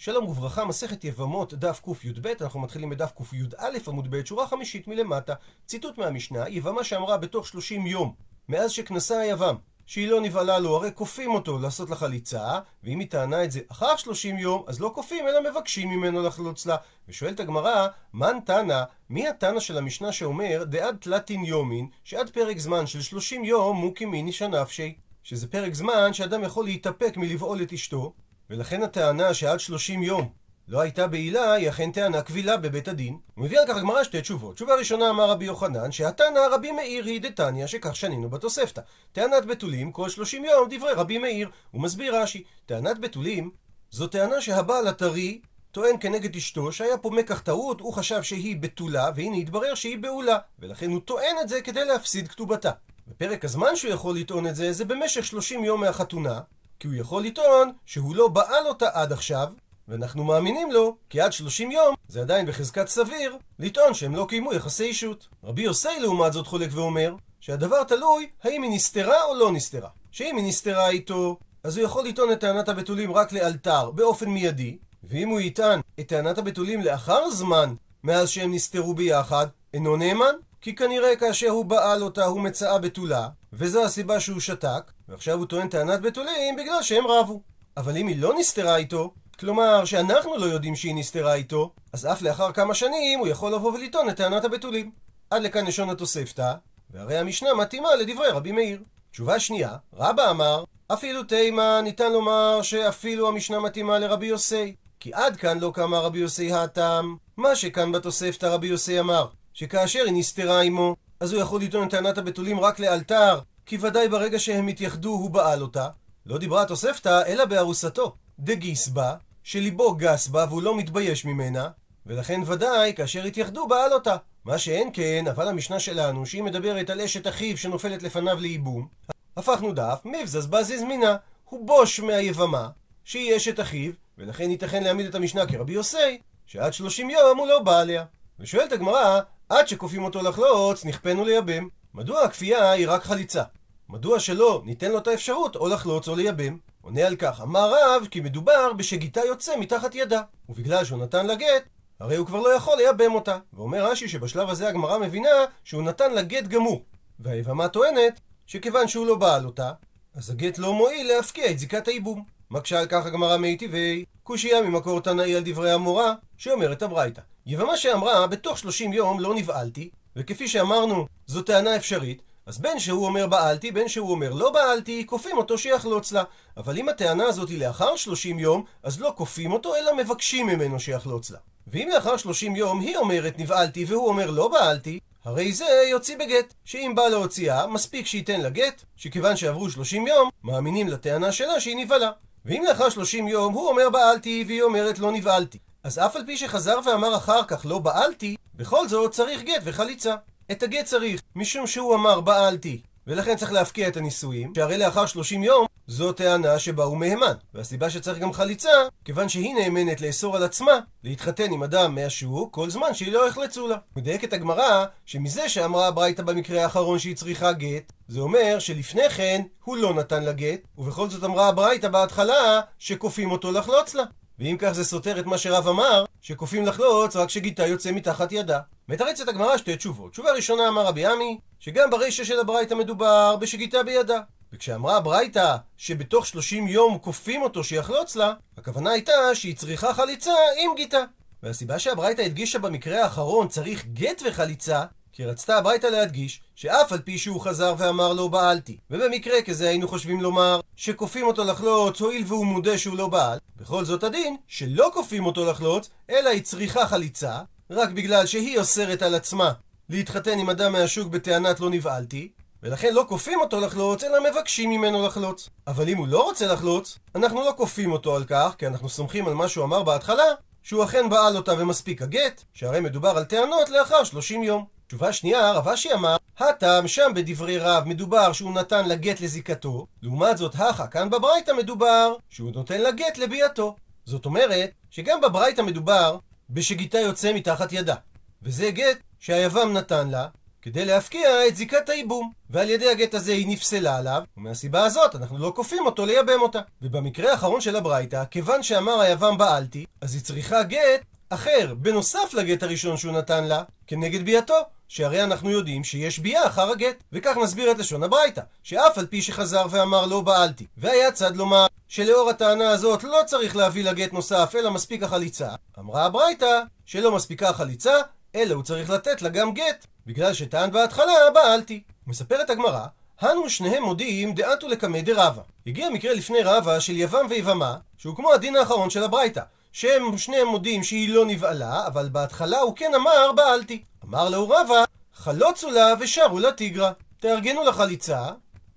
שלום וברכה, מסכת יבמות, דף קי"ב, אנחנו מתחילים בדף קי"א עמוד ב', שורה חמישית מלמטה. ציטוט מהמשנה, יבמה שאמרה בתוך 30 יום, מאז שכנסה היבם, שהיא לא נבהלה לו, הרי כופים אותו לעשות לה חליצה, ואם היא טענה את זה אחר 30 יום, אז לא כופים, אלא מבקשים ממנו לחלוץ לה. ושואלת הגמרא, מן תנא, מי התנא של המשנה שאומר, דעד תלתין יומין, שעד פרק זמן של 30 יום מוקי מיני שנפשי, שזה פרק זמן שאדם יכול להתאפק מלבעול את אשתו, ולכן הטענה שעד 30 יום לא הייתה בעילה, היא אכן טענה קבילה בבית הדין. הוא מביא על כך הגמרא שתי תשובות. תשובה ראשונה אמר רבי יוחנן, שהתנא רבי מאיר היא דתניא, שכך שנינו בתוספתא. טענת בתולים, כל 30 יום דברי רבי מאיר. הוא מסביר רש"י, טענת בתולים זו טענה שהבעל הטרי טוען כנגד אשתו שהיה פה מקח טעות, הוא חשב שהיא בתולה, והנה התברר שהיא בעולה, ולכן הוא טוען את זה כדי להפסיד כתובתה. ופרק הזמן שהוא יכול לטעון את זה, זה במשך 30 יום מהחתונה, כי הוא יכול לטעון שהוא לא בעל אותה עד עכשיו, ואנחנו מאמינים לו, כי עד 30 יום זה עדיין בחזקת סביר, לטעון שהם לא קיימו יחסי אישות. רבי יוסי לעומת זאת חולק ואומר, שהדבר תלוי האם היא נסתרה או לא נסתרה. שאם היא נסתרה איתו, אז הוא יכול לטעון את טענת הבתולים רק לאלתר, באופן מיידי, ואם הוא יטען את טענת הבתולים לאחר זמן, מאז שהם נסתרו ביחד, אינו נאמן, כי כנראה כאשר הוא בעל אותה הוא מצאה בתולה, וזו הסיבה שהוא שתק, ועכשיו הוא טוען טענת בתולים בגלל שהם רבו. אבל אם היא לא נסתרה איתו, כלומר שאנחנו לא יודעים שהיא נסתרה איתו, אז אף לאחר כמה שנים הוא יכול לבוא ולטעון את טענת הבתולים. עד לכאן לשון התוספתא, והרי המשנה מתאימה לדברי רבי מאיר. תשובה שנייה, רבא אמר, אפילו תימה ניתן לומר שאפילו המשנה מתאימה לרבי יוסי. כי עד כאן לא קמה רבי יוסי האטם. מה שכאן בתוספתא רבי יוסי אמר, שכאשר היא נסתרה עמו, אז הוא יכול לטעון את טענת הבתולים רק לאלתר, כי ודאי ברגע שהם התייחדו הוא בעל אותה. לא דיברה התוספתא אלא בארוסתו. דגיס בה, שליבו גס בה והוא לא מתבייש ממנה, ולכן ודאי כאשר התייחדו בעל אותה. מה שאין כן, אבל המשנה שלנו, שהיא מדברת על אשת אחיו שנופלת לפניו לייבום, הפכנו דף, מבזז בזיז מינה, הוא בוש מהיבמה, שהיא אשת אחיו, ולכן ייתכן להעמיד את המשנה כרבי יוסי, שעד שלושים יום הוא לא בא עליה. ושואלת הגמרא, עד שכופים אותו לחלוץ, נכפינו לייבם. מדוע הכפייה היא רק חליצה? מדוע שלא ניתן לו את האפשרות או לחלוץ או לייבם? עונה על כך, אמר רב, כי מדובר בשגיטה יוצא מתחת ידה. ובגלל שהוא נתן לה גט, הרי הוא כבר לא יכול לייבם אותה. ואומר רש"י שבשלב הזה הגמרא מבינה שהוא נתן לה גט גמור. והיבמה טוענת שכיוון שהוא לא בעל אותה, אז הגט לא מועיל להפקיע את זיקת הייבום. מקשה על כך הגמרא מיטיבי, קושייה ממקור תנאי על דברי המורה, שאומרת הברייתא. יבמה שאמרה, בתוך 30 יום לא נבעלתי, וכפי שאמרנו, זו טענה אפשרית, אז בין שהוא אומר בעלתי, בין שהוא אומר לא בעלתי, כופים אותו שיחלוץ לה. אבל אם הטענה הזאת היא לאחר 30 יום, אז לא כופים אותו, אלא מבקשים ממנו שיחלוץ לה. ואם לאחר 30 יום היא אומרת נבעלתי והוא אומר לא בעלתי, הרי זה יוציא בגט. שאם בא להוציאה, מספיק שייתן לה גט, שכיוון שעברו 30 יום, מאמינים לטענה שלה שהיא נבהלה. ואם לאחר 30 יום הוא אומר בעלתי והיא אומרת לא נבעלתי, אז אף על פי שחזר ואמר אחר כך לא בעלתי, בכל זאת צריך גט וחליצה. את הגט צריך, משום שהוא אמר בעלתי, ולכן צריך להפקיע את הנישואים, שהרי לאחר 30 יום, זו טענה שבה הוא מהימן. והסיבה שצריך גם חליצה, כיוון שהיא נאמנת לאסור על עצמה להתחתן עם אדם מהשוק כל זמן שהיא לא החלצו לה. מדייקת הגמרא, שמזה שאמרה הברייתא במקרה האחרון שהיא צריכה גט, זה אומר שלפני כן הוא לא נתן לה גט, ובכל זאת אמרה הברייתא בהתחלה שכופים אותו לחלוץ לה. ואם כך זה סותר את מה שרב אמר, שכופים לחלוץ רק שגיטה יוצא מתחת ידה. מתרצת הגמרא שתי תשובות. תשובה ראשונה אמר רבי עמי, שגם ברישא של הברייתא מדובר בשגיטה בידה. וכשאמרה הברייתא שבתוך 30 יום כופים אותו שיחלוץ לה, הכוונה הייתה שהיא צריכה חליצה עם גיטה. והסיבה שהברייתא הדגישה במקרה האחרון צריך גט וחליצה, כי רצתה הברייתא להדגיש שאף על פי שהוא חזר ואמר לא בעלתי, ובמקרה כזה היינו חושבים לומר שכופים אותו לחלוץ הואיל והוא מודה שהוא לא בעל, בכל זאת הדין שלא כופים אותו לחלוץ, אלא היא צריכה חליצה, רק בגלל שהיא אוסרת על עצמה להתחתן עם אדם מהשוק בטענת לא נבעלתי, ולכן לא כופים אותו לחלוץ, אלא מבקשים ממנו לחלוץ. אבל אם הוא לא רוצה לחלוץ, אנחנו לא כופים אותו על כך, כי אנחנו סומכים על מה שהוא אמר בהתחלה, שהוא אכן בעל אותה ומספיק הגט, שהרי מדובר על טענות לאחר 30 יום. תשובה שנייה, רב אשי אמר, הטעם שם בדברי רב מדובר שהוא נתן לגט לזיקתו, לעומת זאת הכה כאן בברייתא מדובר שהוא נותן לגט לביאתו. זאת אומרת, שגם בברייתא מדובר בשגיטה יוצא מתחת ידה. וזה גט שהיבם נתן לה, כדי להפקיע את זיקת הייבום. ועל ידי הגט הזה היא נפסלה עליו, ומהסיבה הזאת אנחנו לא כופים אותו לייבם אותה. ובמקרה האחרון של הברייתא, כיוון שאמר היבם בעלתי, אז היא צריכה גט אחר, בנוסף לגט הראשון שהוא נתן לה, כנגד ביאתו. שהרי אנחנו יודעים שיש ביאה אחר הגט. וכך נסביר את לשון הברייתא, שאף על פי שחזר ואמר לא בעלתי, והיה צד לומר שלאור הטענה הזאת לא צריך להביא לגט נוסף, אלא מספיק החליצה, אמרה הברייתא שלא מספיקה החליצה, אלא הוא צריך לתת לה גם גט, בגלל שטען בהתחלה בעלתי. מספרת הגמרא, הנו שניהם מודיעים דעתו לקמא דרבה. הגיע מקרה לפני רבה של יבם ויבמה, שהוא כמו הדין האחרון של הברייתא. שהם שניהם מודים שהיא לא נבעלה, אבל בהתחלה הוא כן אמר בעלתי. אמר לו רבא, חלוצו לה ושרו לה תיגרה. תארגנו לחליצה,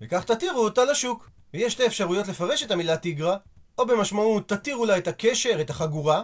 וכך תתירו אותה לשוק. ויש שתי אפשרויות לפרש את המילה תיגרה, או במשמעות תתירו לה את הקשר, את החגורה,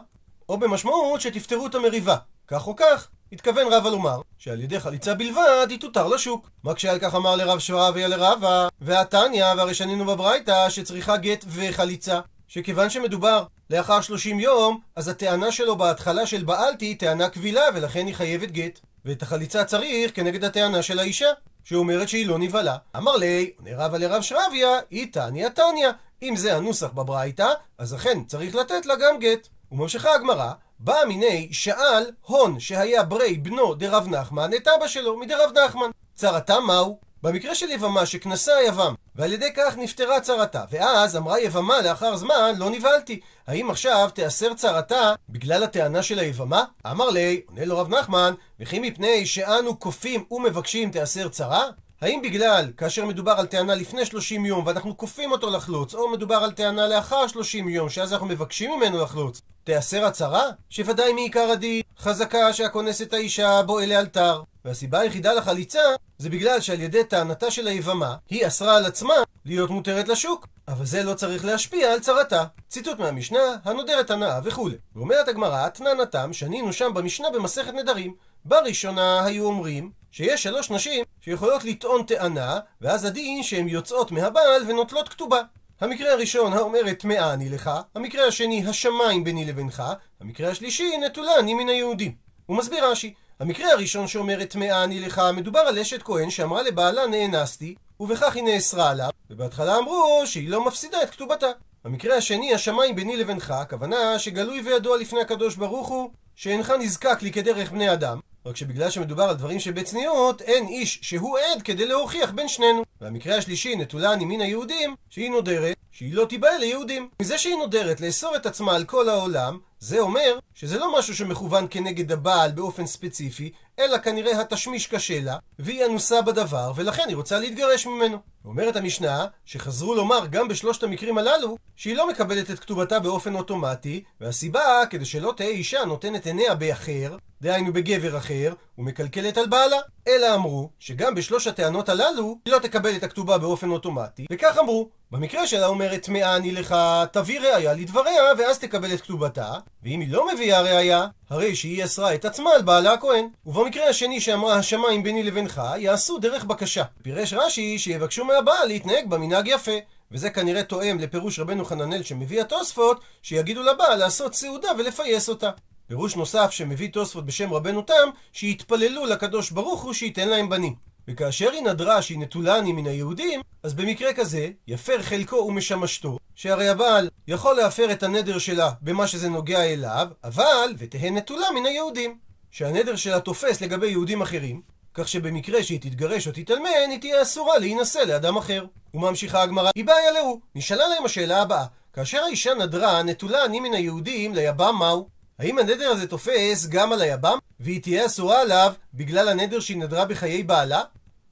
או במשמעות שתפתרו את המריבה. כך או כך, התכוון רבא לומר שעל ידי חליצה בלבד היא תותר לשוק. מה כשעל כך אמר לרב שרביה לרבא, והתניא, והרי שנינו בברייתא שצריכה גט וחליצה. שכיוון שמדובר לאחר 30 יום, אז הטענה שלו בהתחלה של בעלתי היא טענה קבילה, ולכן היא חייבת גט. ואת החליצה צריך כנגד הטענה של האישה, שאומרת שהיא לא נבהלה. אמר לי, עונה רבא לרב שרביה, היא תניא תניא. אם זה הנוסח בברייתא, אז אכן צריך לתת לה גם גט. וממשיכה הגמרא, בא מיני שאל הון שהיה ברי בנו דרב נחמן את אבא שלו מדרב נחמן. צרתם מהו? במקרה של יבמה שכנסה היבם, ועל ידי כך נפטרה צרתה, ואז אמרה יבמה לאחר זמן, לא נבהלתי. האם עכשיו תיאסר צרתה בגלל הטענה של היבמה? אמר לי, עונה לו רב נחמן, וכי מפני שאנו כופים ומבקשים תיאסר צרה? האם בגלל, כאשר מדובר על טענה לפני 30 יום ואנחנו כופים אותו לחלוץ, או מדובר על טענה לאחר 30 יום, שאז אנחנו מבקשים ממנו לחלוץ, תיאסר הצהרה? שוודאי מעיקר הדין, חזקה שהכונס את האישה בו אלה אלתר. והסיבה היחידה לחליצה זה בגלל שעל ידי טענתה של היבמה, היא אסרה על עצמה להיות מותרת לשוק. אבל זה לא צריך להשפיע על צרתה. ציטוט מהמשנה, הנודרת הנאה וכולי. ואומרת הגמרא, תנן התם, שנינו שם במשנה במסכת נדרים. בראשונה היו אומרים שיש שלוש נשים שיכולות לטעון טענה, ואז הדין שהן יוצאות מהבעל ונוטלות כתובה. המקרה הראשון האומרת טמאה אני לך, המקרה השני השמיים ביני לבינך, המקרה השלישי נטולה אני מן היהודים. הוא מסביר רש"י, המקרה הראשון שאומרת טמאה אני לך, מדובר על אשת כהן שאמרה לבעלה נאנסתי, ובכך היא נאסרה עליו, ובהתחלה אמרו שהיא לא מפסידה את כתובתה. המקרה השני, השמיים ביני לבינך, הכוונה שגלוי וידוע לפני הקדוש ברוך הוא, שאינך נזקק לי כדרך בני אדם, רק שבגלל שמדובר על דברים שבצניעות, אין איש שהוא עד כדי להוכיח בין שנינו. והמקרה השלישי, נטולה אני מן היהודים, שהיא נודרת, שהיא לא תיבאה ליהודים. מזה שהיא נודרת לאסור את עצמה על כל העולם, זה אומר שזה לא משהו שמכוון כנגד הבעל באופן ספציפי, אלא כנראה התשמיש קשה לה, והיא אנוסה בדבר, ולכן היא רוצה להתגרש ממנו. אומרת המשנה, שחזרו לומר גם בשלושת המקרים הללו, שהיא לא מקבלת את כתובתה באופן אוטומטי, והסיבה, כדי שלא תהא אישה נותנת עיניה באחר, דהיינו בגבר אחר, ומקלקלת על בעלה. אלא אמרו, שגם בשלוש הטענות הללו, היא לא תקבל את הכתובה באופן אוטומטי, וכך אמרו, במקרה שלה אומרת טמאה אני לך, תביא ראיה לדבריה, ואז תקבל את כתובתה, ואם היא לא מביאה ראיה, הרי שהיא אסרה את עצמה על בעלה הכהן. ובמקרה השני שאמרה השמיים ביני לבינך, יעשו דרך בקשה. פירש רש"י שיבקשו מהבעל להתנהג במנהג יפה. וזה כנראה תואם לפירוש רבנו חננאל שמביא התוספות, שיגידו לבעל לעשות סעודה ולפייס אותה. פירוש נוסף שמביא תוספות בשם רבנו תם, שיתפללו לקדוש ברוך הוא שייתן להם בנים. וכאשר היא נדרה שהיא נטולני מן היהודים, אז במקרה כזה, יפר חלקו ומשמשתו, שהרי הבעל יכול להפר את הנדר שלה במה שזה נוגע אליו, אבל, ותהא נטולה מן היהודים. שהנדר שלה תופס לגבי יהודים אחרים, כך שבמקרה שהיא תתגרש או תתאלמן, היא תהיה אסורה להינשא לאדם אחר. וממשיכה הגמרא, היא בעיה להוא. נשאלה להם השאלה הבאה, כאשר האישה נדרה, נטולה אני מן היהודים, ליבם מהו? האם הנדר הזה תופס גם על היבם, והיא תהיה אסורה עליו בגלל הנדר שהיא נדרה בחיי בעלה?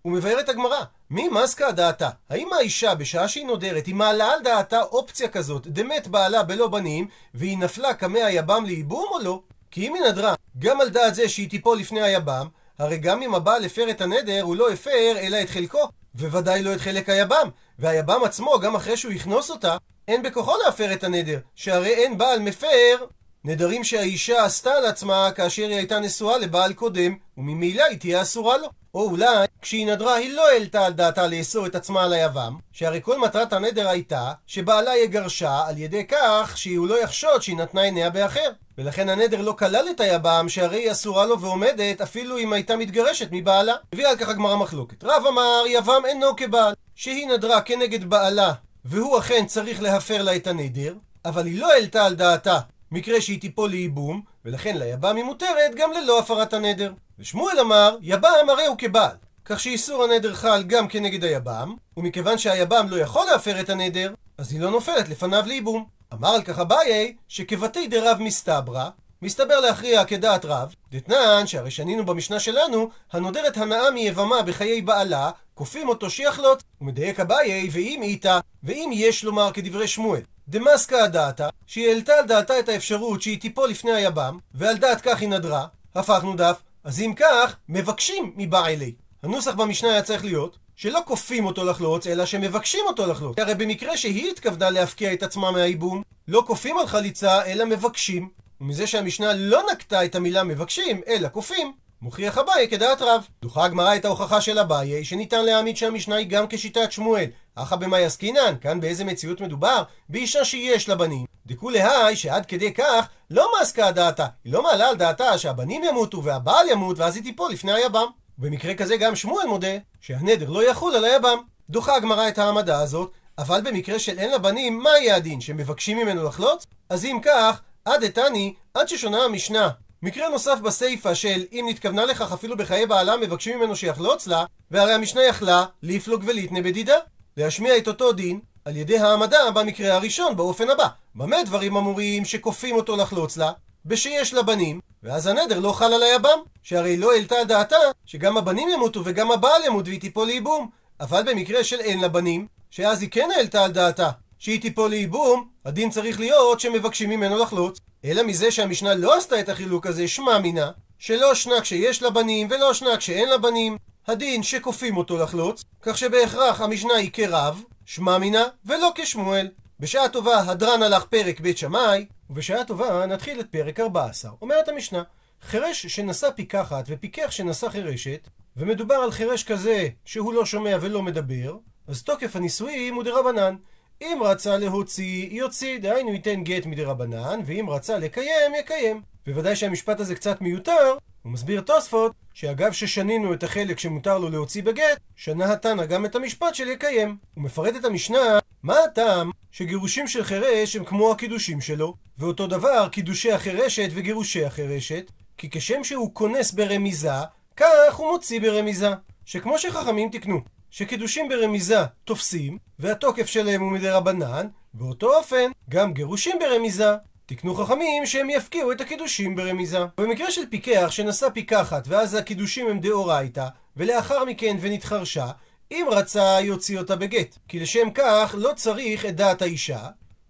ומבארת הגמרא, מי מסקה דעתה? האם האישה בשעה שהיא נודרת, היא מעלה על דעתה אופציה כזאת, דמת בעלה בלא בנים, והיא נפלה כמי היבם לייבום או לא? כי אם היא נדרה גם על דעת זה שהיא תיפול לפני היבם, הרי גם אם הבעל הפר את הנדר, הוא לא הפר אלא את חלקו, וודאי לא את חלק היבם. והיבם עצמו, גם אחרי שהוא יכנוס אותה, אין בכוחו להפר את הנדר, שהרי אין בעל מפר נדרים שהאישה עשתה על עצמה כאשר היא הייתה נשואה לבעל קודם, וממילא היא תהיה אסורה לו. או אולי כשהיא נדרה היא לא העלתה על דעתה לאסור את עצמה על היבם, שהרי כל מטרת הנדר הייתה שבעלה יגרשה על ידי כך שהוא לא יחשוד שהיא נתנה עיניה באחר. ולכן הנדר לא כלל את היבם, שהרי היא אסורה לו ועומדת אפילו אם הייתה מתגרשת מבעלה. מביאה על כך הגמרא מחלוקת. רב אמר יבם אינו כבעל, שהיא נדרה כנגד בעלה, והוא אכן צריך להפר לה את הנדר, אבל היא לא העלתה על דעתה מקרה שהיא תיפול לייבום, ולכן ליבם היא מותרת גם ללא הפרת הנדר. ושמואל אמר, יבם הרי הוא כבעל. כך שאיסור הנדר חל גם כנגד היבם, ומכיוון שהיבם לא יכול להפר את הנדר, אז היא לא נופלת לפניו לייבום. אמר על כך אביי, שכבתי דרב מסתברא, מסתבר להכריע כדעת רב, דתנן שהרי שנינו במשנה שלנו, הנודרת הנאה מיבמה בחיי בעלה, כופים אותו שיחלוט. ומדייק אביי, ואם איתה, ואם יש לומר כדברי שמואל, דמסקה הדעתה, שהיא העלתה על דעתה את האפשרות שהיא תיפול לפני היבם, ועל דעת כך היא נדרה, הפכנו דף, אז אם כך, מבקשים מבעלי. הנוסח במשנה היה צריך להיות שלא כופים אותו לחלוץ, אלא שמבקשים אותו לחלוץ. הרי במקרה שהיא התכוונה להפקיע את עצמה מהייבום, לא כופים על חליצה, אלא מבקשים. ומזה שהמשנה לא נקטה את המילה מבקשים, אלא כופים, מוכיח אביי כדעת רב. דוחה הגמרא את ההוכחה של אביי, שניתן להעמיד שהמשנה היא גם כשיטת שמואל. אחא במאי עסקינן, כאן באיזה מציאות מדובר? באישה שיש לה בנים. דכו להי שעד כדי כך לא מעסקה דעתה. היא לא מעלה על דעתה שהבנים ימותו והבעל ימות ואז היא תיפול לפני היבם. במקרה כזה גם שמואל מודה שהנדר לא יחול על היבם. דוחה הגמרא את העמדה הזאת, אבל במקרה של אין לה בנים, מה יהיה הדין? שמבקשים ממנו לחלוץ? אז אם כך, עד איתני, עד ששונה המשנה. מקרה נוסף בסיפא של אם נתכוונה לכך אפילו בחיי בעלה מבקשים ממנו שיחלוץ לה, והרי המשנה יכלה לפלוג ווליתני בדידה. להשמיע את אותו דין על ידי העמדה במקרה הראשון באופן הבא. במה דברים אמורים שכופים אותו לחלוץ לה? בשיש לה בנים, ואז הנדר לא חל על היבם, שהרי לא העלתה על דעתה שגם הבנים ימותו וגם הבעל ימות והיא תיפול לייבום. אבל במקרה של אין לה בנים, שאז היא כן העלתה על דעתה שהיא תיפול לייבום, הדין צריך להיות שמבקשים ממנו לחלוץ. אלא מזה שהמשנה לא עשתה את החילוק הזה, שמע מינה, שלא שנה כשיש לה בנים ולא שנה כשאין לה בנים. הדין שכופים אותו לחלוץ, כך שבהכרח המשנה היא כרב, שמע מינה, ולא כשמואל. בשעה טובה הדרן הלך פרק בית שמאי, ובשעה טובה נתחיל את פרק 14. אומרת המשנה, חירש שנשא פיקחת ופיקח שנשא חירשת, ומדובר על חירש כזה שהוא לא שומע ולא מדבר, אז תוקף הנישואים הוא דרבנן. אם רצה להוציא, יוציא, דהיינו ייתן גט מדרבנן, ואם רצה לקיים, יקיים. בוודאי שהמשפט הזה קצת מיותר, הוא מסביר תוספות, שאגב ששנינו את החלק שמותר לו להוציא בגט, שנה התנא גם את המשפט של יקיים. הוא מפרט את המשנה, מה הטעם שגירושים של חירש הם כמו הקידושים שלו, ואותו דבר קידושי החירשת וגירושי החירשת, כי כשם שהוא כונס ברמיזה, כך הוא מוציא ברמיזה. שכמו שחכמים תקנו, שקידושים ברמיזה תופסים, והתוקף שלהם הוא מדי רבנן, באותו אופן, גם גירושים ברמיזה תקנו חכמים שהם יפקיעו את הקידושים ברמיזה. במקרה של פיקח שנשא פיקחת ואז הקידושים הם דאורייתא, ולאחר מכן ונתחרשה, אם רצה יוציא אותה בגט, כי לשם כך לא צריך את דעת האישה,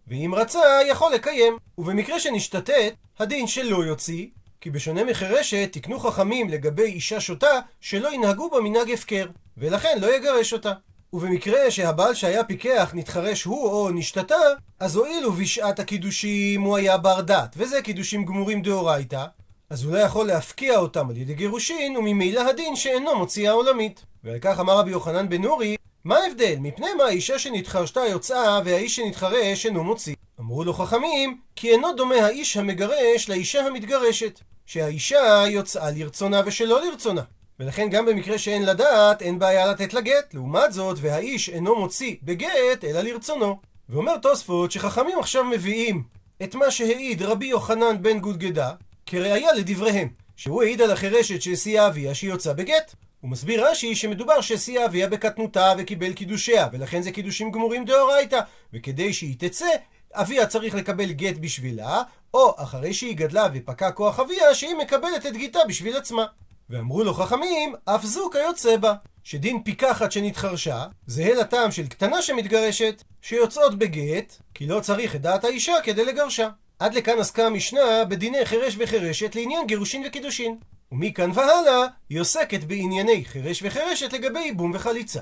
ואם רצה יכול לקיים. ובמקרה שנשתתת, הדין שלא יוציא, כי בשונה מחירשת, תקנו חכמים לגבי אישה שותה, שלא ינהגו בה מנהג הפקר, ולכן לא יגרש אותה. ובמקרה שהבעל שהיה פיקח נתחרש הוא או נשתתה, אז הואילו בשעת הקידושים הוא היה בר דת, וזה קידושים גמורים דאורייתא, אז הוא לא יכול להפקיע אותם על ידי גירושין, וממילא הדין שאינו מוציאה עולמית. ועל כך אמר רבי יוחנן בן נורי, מה ההבדל? מפני מה האישה שנתחרשתה יוצאה והאיש שנתחרש אינו מוציא? אמרו לו חכמים, כי אינו דומה האיש המגרש לאישה המתגרשת, שהאישה יוצאה לרצונה ושלא לרצונה. ולכן גם במקרה שאין לדעת, אין בעיה לתת לה גט. לעומת זאת, והאיש אינו מוציא בגט, אלא לרצונו. ואומר תוספות שחכמים עכשיו מביאים את מה שהעיד רבי יוחנן בן גודגדה כראיה לדבריהם, שהוא העיד על החירשת שהסיעה אביה שהיא יוצאה בגט. הוא מסביר רש"י שמדובר שהסיעה אביה בקטנותה וקיבל קידושיה, ולכן זה קידושים גמורים דאורייתא, וכדי שהיא תצא, אביה צריך לקבל גט בשבילה, או אחרי שהיא גדלה ופקע כוח אביה, שהיא מקבלת את גיתה בשביל עצמה. ואמרו לו חכמים, אף זו כיוצא בה. שדין פיקחת שנתחרשה, זהה לטעם של קטנה שמתגרשת, שיוצאות בגט, כי לא צריך את דעת האישה כדי לגרשה. עד לכאן עסקה המשנה בדיני חירש וחירשת לעניין גירושין וקידושין. ומכאן והלאה היא עוסקת בענייני חירש וחירשת לגבי ייבום וחליצה.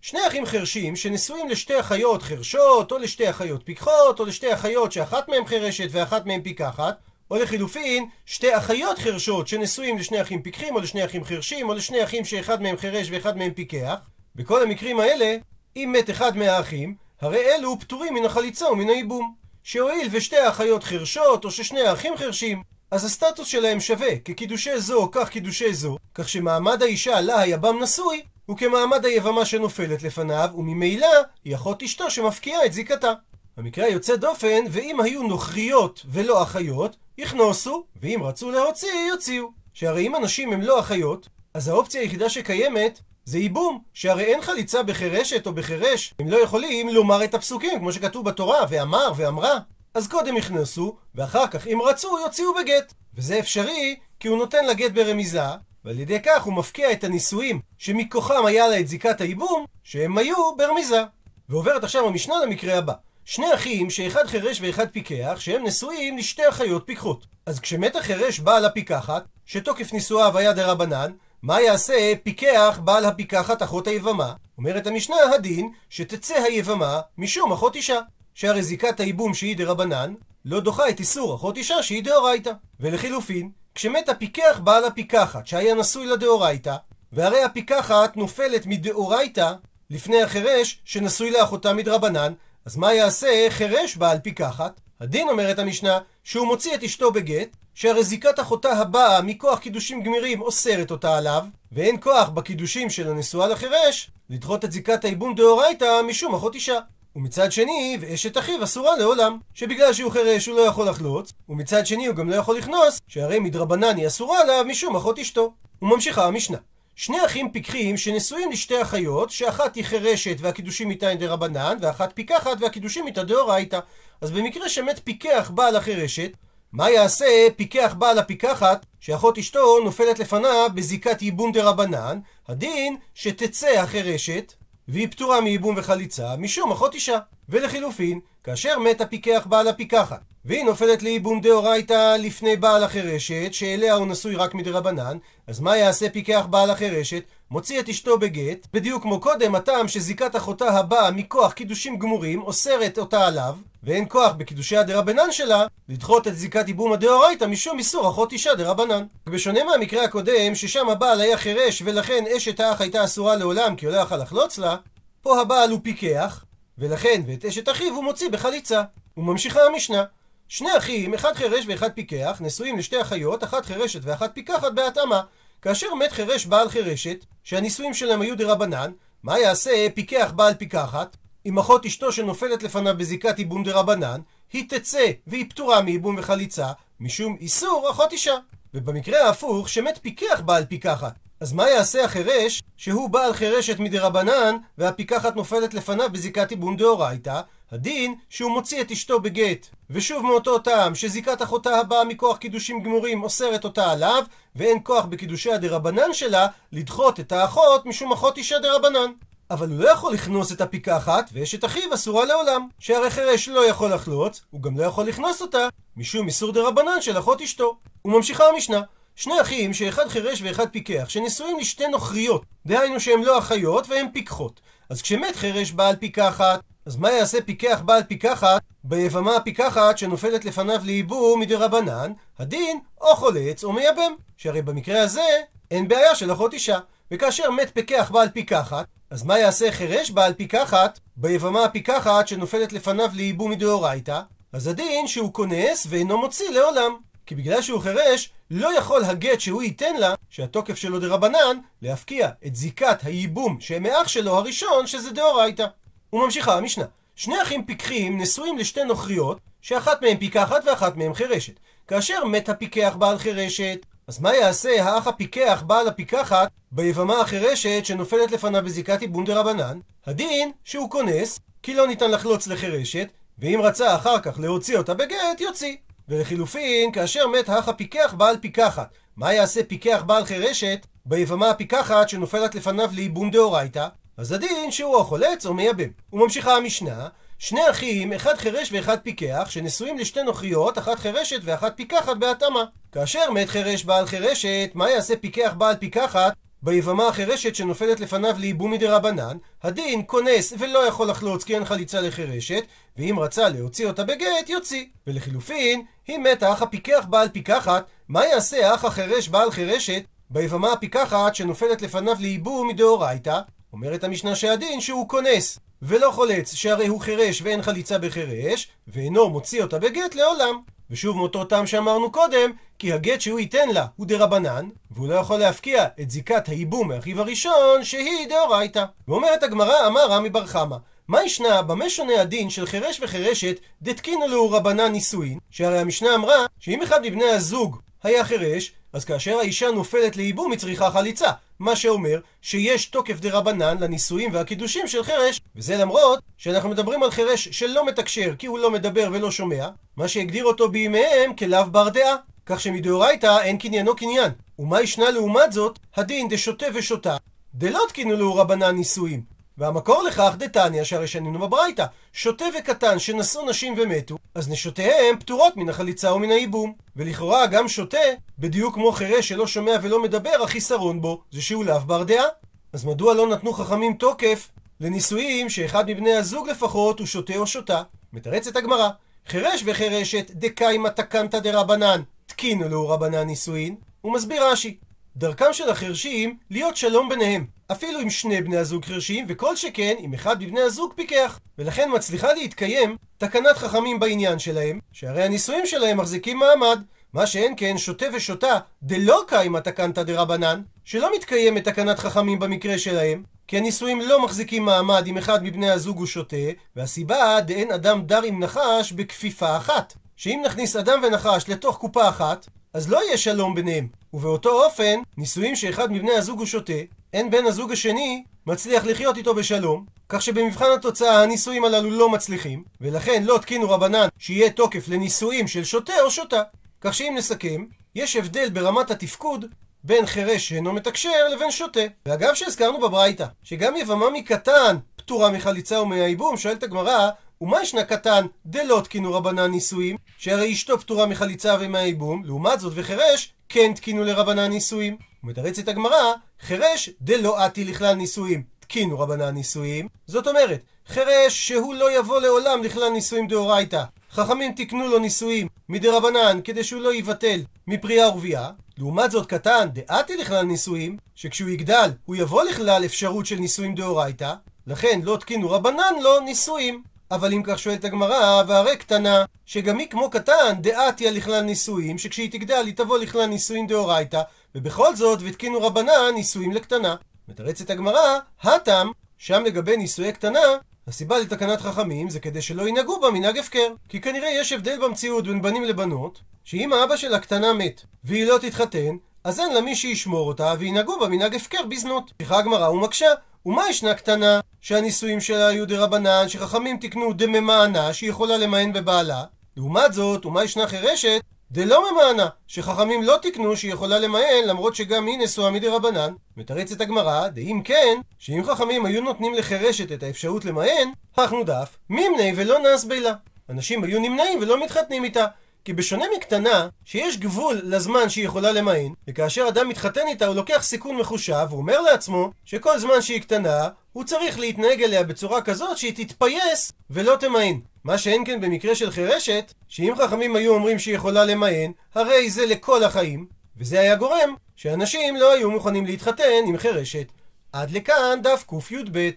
שני אחים חרשים שנשואים לשתי אחיות חרשות, או לשתי אחיות פיקחות, או לשתי אחיות שאחת מהן חירשת ואחת מהן פיקחת, או לחילופין, שתי אחיות חרשות שנשואים לשני אחים פיקחים, או לשני אחים חרשים, או לשני אחים שאחד מהם חירש ואחד מהם פיקח. בכל המקרים האלה, אם מת אחד מהאחים, הרי אלו פטורים מן החליצה ומן הייבום. שהואיל ושתי האחיות חרשות, או ששני האחים חרשים, אז הסטטוס שלהם שווה כקידושי זו, כך קידושי זו, כך שמעמד האישה לה היבם נשוי, הוא כמעמד היבמה שנופלת לפניו, וממילא היא אחות אשתו שמפקיעה את זיקתה. המקרה היוצא דופן, ואם היו נוכריות ולא אחיות, יכנוסו, ואם רצו להוציא, יוציאו. שהרי אם אנשים הם לא אחיות, אז האופציה היחידה שקיימת זה ייבום, שהרי אין חליצה בחירשת או בחירש, הם לא יכולים לומר את הפסוקים, כמו שכתוב בתורה, ואמר ואמרה. אז קודם יכנסו, ואחר כך אם רצו, יוציאו בגט. וזה אפשרי, כי הוא נותן לה גט ברמיזה, ועל ידי כך הוא מפקיע את הנישואים שמכוחם היה לה את זיקת הייבום, שהם היו ברמיזה. ועוברת עכשיו המשנה למקרה הבא. שני אחים שאחד חירש ואחד פיקח, שהם נשואים לשתי אחיות פיקחות. אז כשמת החירש בעל הפיקחת, שתוקף נישואיו היה דרבנן, מה יעשה פיקח בעל הפיקחת אחות היבמה? אומרת המשנה, הדין שתצא היבמה משום אחות אישה. שהרי זיקת הייבום שהיא דרבנן, לא דוחה את איסור אחות אישה שהיא דאורייתא. ולחילופין, כשמת הפיקח בעל הפיקחת שהיה נשוי לדאורייתא, והרי הפיקחת נופלת מדאורייתא לפני החירש שנשוי לאחותה מדרבנן, אז מה יעשה חירש בעל פיקחת? הדין אומרת המשנה שהוא מוציא את אשתו בגט, שהרי זיקת אחותה הבאה מכוח קידושים גמירים אוסרת אותה עליו, ואין כוח בקידושים של הנשואה לחירש לדחות את זיקת הייבום דאורייתא משום אחות אישה. ומצד שני, ואשת אחיו אסורה לעולם, שבגלל שהוא חירש הוא לא יכול לחלוץ, ומצד שני הוא גם לא יכול לכנוס, שהרי מדרבנן היא אסורה עליו משום אחות אשתו. וממשיכה המשנה. שני אחים פיקחים שנשואים לשתי אחיות, שאחת היא חירשת והקידושים איתה הם דרבנן, ואחת פיקחת והקידושים איתה דאורייתא. אז במקרה שמת פיקח בעל החירשת, מה יעשה פיקח בעל הפיקחת, שאחות אשתו נופלת לפניו בזיקת ייבום דרבנן? הדין שתצא החירשת, והיא פטורה מייבום וחליצה משום אחות אישה. ולחילופין, כאשר מת הפיקח בעל הפיקחת, והיא נופלת לייבום דאורייתא לפני בעל החירשת, שאליה הוא נשוי רק מדרבנן, אז מה יעשה פיקח בעל החירשת? מוציא את אשתו בגט, בדיוק כמו קודם, הטעם שזיקת אחותה הבאה מכוח קידושים גמורים אוסרת אותה עליו, ואין כוח בקידושי הדרבנן שלה לדחות את זיקת ייבום הדאורייתא משום איסור אחות אישה דרבנן. בשונה מהמקרה הקודם, ששם הבעל היה חירש ולכן אשת האח הייתה אסורה לעולם כי הוא לא יכל לחלוץ לה, פה הבעל הוא פיקח, ולכן ואת אשת אחיו הוא מוציא בחליצה. וממשיכה המשנה. שני אחים, אחד חירש ואחד פיקח, נשואים לשתי אחיות, אחת חירשת ואחת פיקחת בהתאמה. כאשר מת חירש בעל חירשת, שהנישואים שלהם היו דרבנן, מה יעשה פיקח בעל פיקחת? אם אחות אשתו שנופלת לפניו בזיקת ייבום דרבנן, היא תצא והיא פטורה מייבום וחליצה, משום איסור אחות אישה. ובמקרה ההפוך, שמת פיקח בעל פיקחת, אז מה יעשה החירש שהוא בעל חירשת מדרבנן והפיקחת נופלת לפניו בזיקת ייבום דאורייתא? הדין שהוא מוציא את אשתו בגט. ושוב מאותו טעם שזיקת אחותה הבאה מכוח קידושים גמורים אוסרת אותה עליו ואין כוח בקידושי הדרבנן שלה לדחות את האחות משום אחות אישה דרבנן. אבל הוא לא יכול לכנוס את הפיקחת, ואשת אחיו אסורה לעולם. שהרי חירש לא יכול לחלוץ, הוא גם לא יכול לכנוס אותה, משום איסור דרבנן של אחות אשתו. וממשיכה המשנה. שני אחים שאחד חירש ואחד פיקח, שנשואים לשתי נוכריות, דהיינו שהם לא אחיות והם פיקחות. אז כשמת חירש בעל פיקחת, אז מה יעשה פיקח בעל פיקחת ביבמה הפיקחת שנופלת לפניו לייבום מדרבנן? הדין או חולץ או מייבם. שהרי במקרה הזה אין בעיה של אחות אישה. וכאשר מת פיקח בעל פיקחת, אז מה יעשה חירש בעל פיקחת ביבמה הפיקחת שנופלת לפניו לייבום מדאורייתא? אז הדין שהוא כונס ואינו מוציא לעולם. כי בגלל שהוא חירש, לא יכול הגט שהוא ייתן לה, שהתוקף שלו דרבנן, להפקיע את זיקת הייבום מאח שלו הראשון, שזה דאורייתא. וממשיכה המשנה. שני אחים פיקחים נשואים לשתי נוכריות, שאחת מהן פיקחת ואחת מהן חירשת. כאשר מת הפיקח בעל חירשת, אז מה יעשה האח הפיקח בעל הפיקחת ביבמה החירשת שנופלת לפניו בזיקת ייבום דרבנן? הדין שהוא כונס, כי לא ניתן לחלוץ לחירשת, ואם רצה אחר כך להוציא אותה בגט, יוציא. ולחילופין, כאשר מת האח הפיקח בעל פיקחת, מה יעשה פיקח בעל חירשת ביבמה הפיקחת שנופלת לפניו לייבום דאורייתא? אז הדין שהוא או חולץ או מייבם. וממשיכה המשנה, שני אחים, אחד חירש ואחד פיקח, שנשואים לשתי נוכריות, אחת חירשת ואחת פיקחת בהתאמה. כאשר מת חירש בעל חירשת, מה יעשה פיקח בעל פיקחת ביבמה החירשת שנופלת לפניו לייבום מדי רבנן, הדין כונס ולא יכול לחלוץ כי אין חליצה לחירשת, ואם רצה להוציא אותה בגט, יוציא. ולחילופין, אם מת האח הפיקח בעל פיקחת, מה יעשה האח החירש בעל חירשת ביבמה הפיקחת שנופלת לפניו לייבום מדאורייתא? אומרת המשנה שהדין שהוא כונס, ולא חולץ, שהרי הוא חירש ואין חליצה בחירש, ואינו מוציא אותה בגט לעולם. ושוב מאותו טעם שאמרנו קודם, כי הגט שהוא ייתן לה הוא דרבנן, והוא לא יכול להפקיע את זיקת הייבום מאחיו הראשון, שהיא דאורייתא. ואומרת הגמרא, אמר רמי בר חמא, מאי שנא, במה שונה הדין של חירש וחירשת, דתקינו לו רבנן נישואין? שהרי המשנה אמרה, שאם אחד מבני הזוג היה חירש, אז כאשר האישה נופלת לייבום היא צריכה חליצה. מה שאומר שיש תוקף דה רבנן לנישואים והקידושים של חירש. וזה למרות שאנחנו מדברים על חירש שלא מתקשר כי הוא לא מדבר ולא שומע, מה שהגדיר אותו בימיהם כלאו בר דעה. כך שמדאורייתא אין קניינו קניין. ומה ישנה לעומת זאת? הדין דשוטה ושוטה, דלא תקינו לו רבנן נישואים. והמקור לכך דתניא שהרי שנינו בברייתא שוטה וקטן שנשאו נשים ומתו אז נשותיהם פטורות מן החליצה ומן הייבום. ולכאורה גם שוטה בדיוק כמו חירש שלא שומע ולא מדבר החיסרון בו זה שהוא לאו בר דעה. אז מדוע לא נתנו חכמים תוקף לנישואים שאחד מבני הזוג לפחות הוא שוטה או שוטה? מתרצת הגמרא. חירש וחירשת דקאימא תקנתא דרבנן תקינו לו רבנן נישואין. הוא מסביר רש"י דרכם של החרשים להיות שלום ביניהם, אפילו עם שני בני הזוג חרשים, וכל שכן אם אחד מבני הזוג פיקח. ולכן מצליחה להתקיים תקנת חכמים בעניין שלהם, שהרי הנישואים שלהם מחזיקים מעמד. מה שאין כן שוטה ושוטה דלא קיימא תקנתא דרבנן, שלא מתקיימת תקנת חכמים במקרה שלהם, כי הנישואים לא מחזיקים מעמד אם אחד מבני הזוג הוא שוטה, והסיבה דאין אדם דר עם נחש בכפיפה אחת. שאם נכניס אדם ונחש לתוך קופה אחת, אז לא יהיה שלום ביניהם. ובאותו אופן, נישואים שאחד מבני הזוג הוא שותה, אין בן הזוג השני מצליח לחיות איתו בשלום, כך שבמבחן התוצאה הנישואים הללו לא מצליחים, ולכן לא תקינו רבנן שיהיה תוקף לנישואים של שותה או שותה. כך שאם נסכם, יש הבדל ברמת התפקוד בין חירש שאינו מתקשר לבין שותה. ואגב שהזכרנו בברייתא, שגם יבמה מקטן פטורה מחליצה ומהייבום, שואלת הגמרא, ומה ישנה קטן דלא תקינו רבנן נישואים, שהרי אשתו פטורה מחליצה ומהייבום, לעומת זאת וחירש כן תקינו לרבנן נישואים. ומתרצת הגמרא, חירש דלא עתי לכלל נישואים, תקינו רבנן נישואים. זאת אומרת, חירש שהוא לא יבוא לעולם לכלל נישואים דאורייתא. חכמים תיקנו לו נישואים מדרבנן כדי שהוא לא יבטל מפרייה ורבייה. לעומת זאת קטן דעתי לכלל נישואים, שכשהוא יגדל הוא יבוא לכלל אפשרות של נישואים דאורייתא, לכן לא תקינו רבנן לו נישואים. אבל אם כך שואלת הגמרא, והרי קטנה, שגם היא כמו קטן, דעתיה לכלל נישואים, שכשהיא תגדל היא תבוא לכלל נישואים דאורייתא, ובכל זאת, והתקינו רבנן נישואים לקטנה. מתרצת הגמרא, הטם, שם לגבי נישואי קטנה, הסיבה לתקנת חכמים זה כדי שלא ינהגו בה מנהג הפקר. כי כנראה יש הבדל במציאות בין בנים לבנות, שאם האבא של הקטנה מת, והיא לא תתחתן, אז אין לה מי שישמור אותה, וינהגו בה מנהג הפקר בזנות. צריכה הגמרא ומקשה, ומה ישנה קטנה שהנישואים שלה היו דרבנן, שחכמים תקנו דממענה שהיא יכולה למען בבעלה? לעומת זאת, ומה ישנה חירשת דלא ממענה, שחכמים לא תקנו שהיא יכולה למען למרות שגם היא נשואה מדרבנן. מתרצת הגמרא, דאם כן, שאם חכמים היו נותנים לחירשת את האפשרות למען, הכנו דף, מימני ולא נס בילה. אנשים היו נמנעים ולא מתחתנים איתה. כי בשונה מקטנה, שיש גבול לזמן שהיא יכולה למען, וכאשר אדם מתחתן איתה הוא לוקח סיכון מחושב, הוא אומר לעצמו שכל זמן שהיא קטנה, הוא צריך להתנהג אליה בצורה כזאת שהיא תתפייס ולא תמען. מה שאין כן במקרה של חירשת, שאם חכמים היו אומרים שהיא יכולה למען, הרי זה לכל החיים, וזה היה גורם שאנשים לא היו מוכנים להתחתן עם חירשת. עד לכאן דף קי"ב.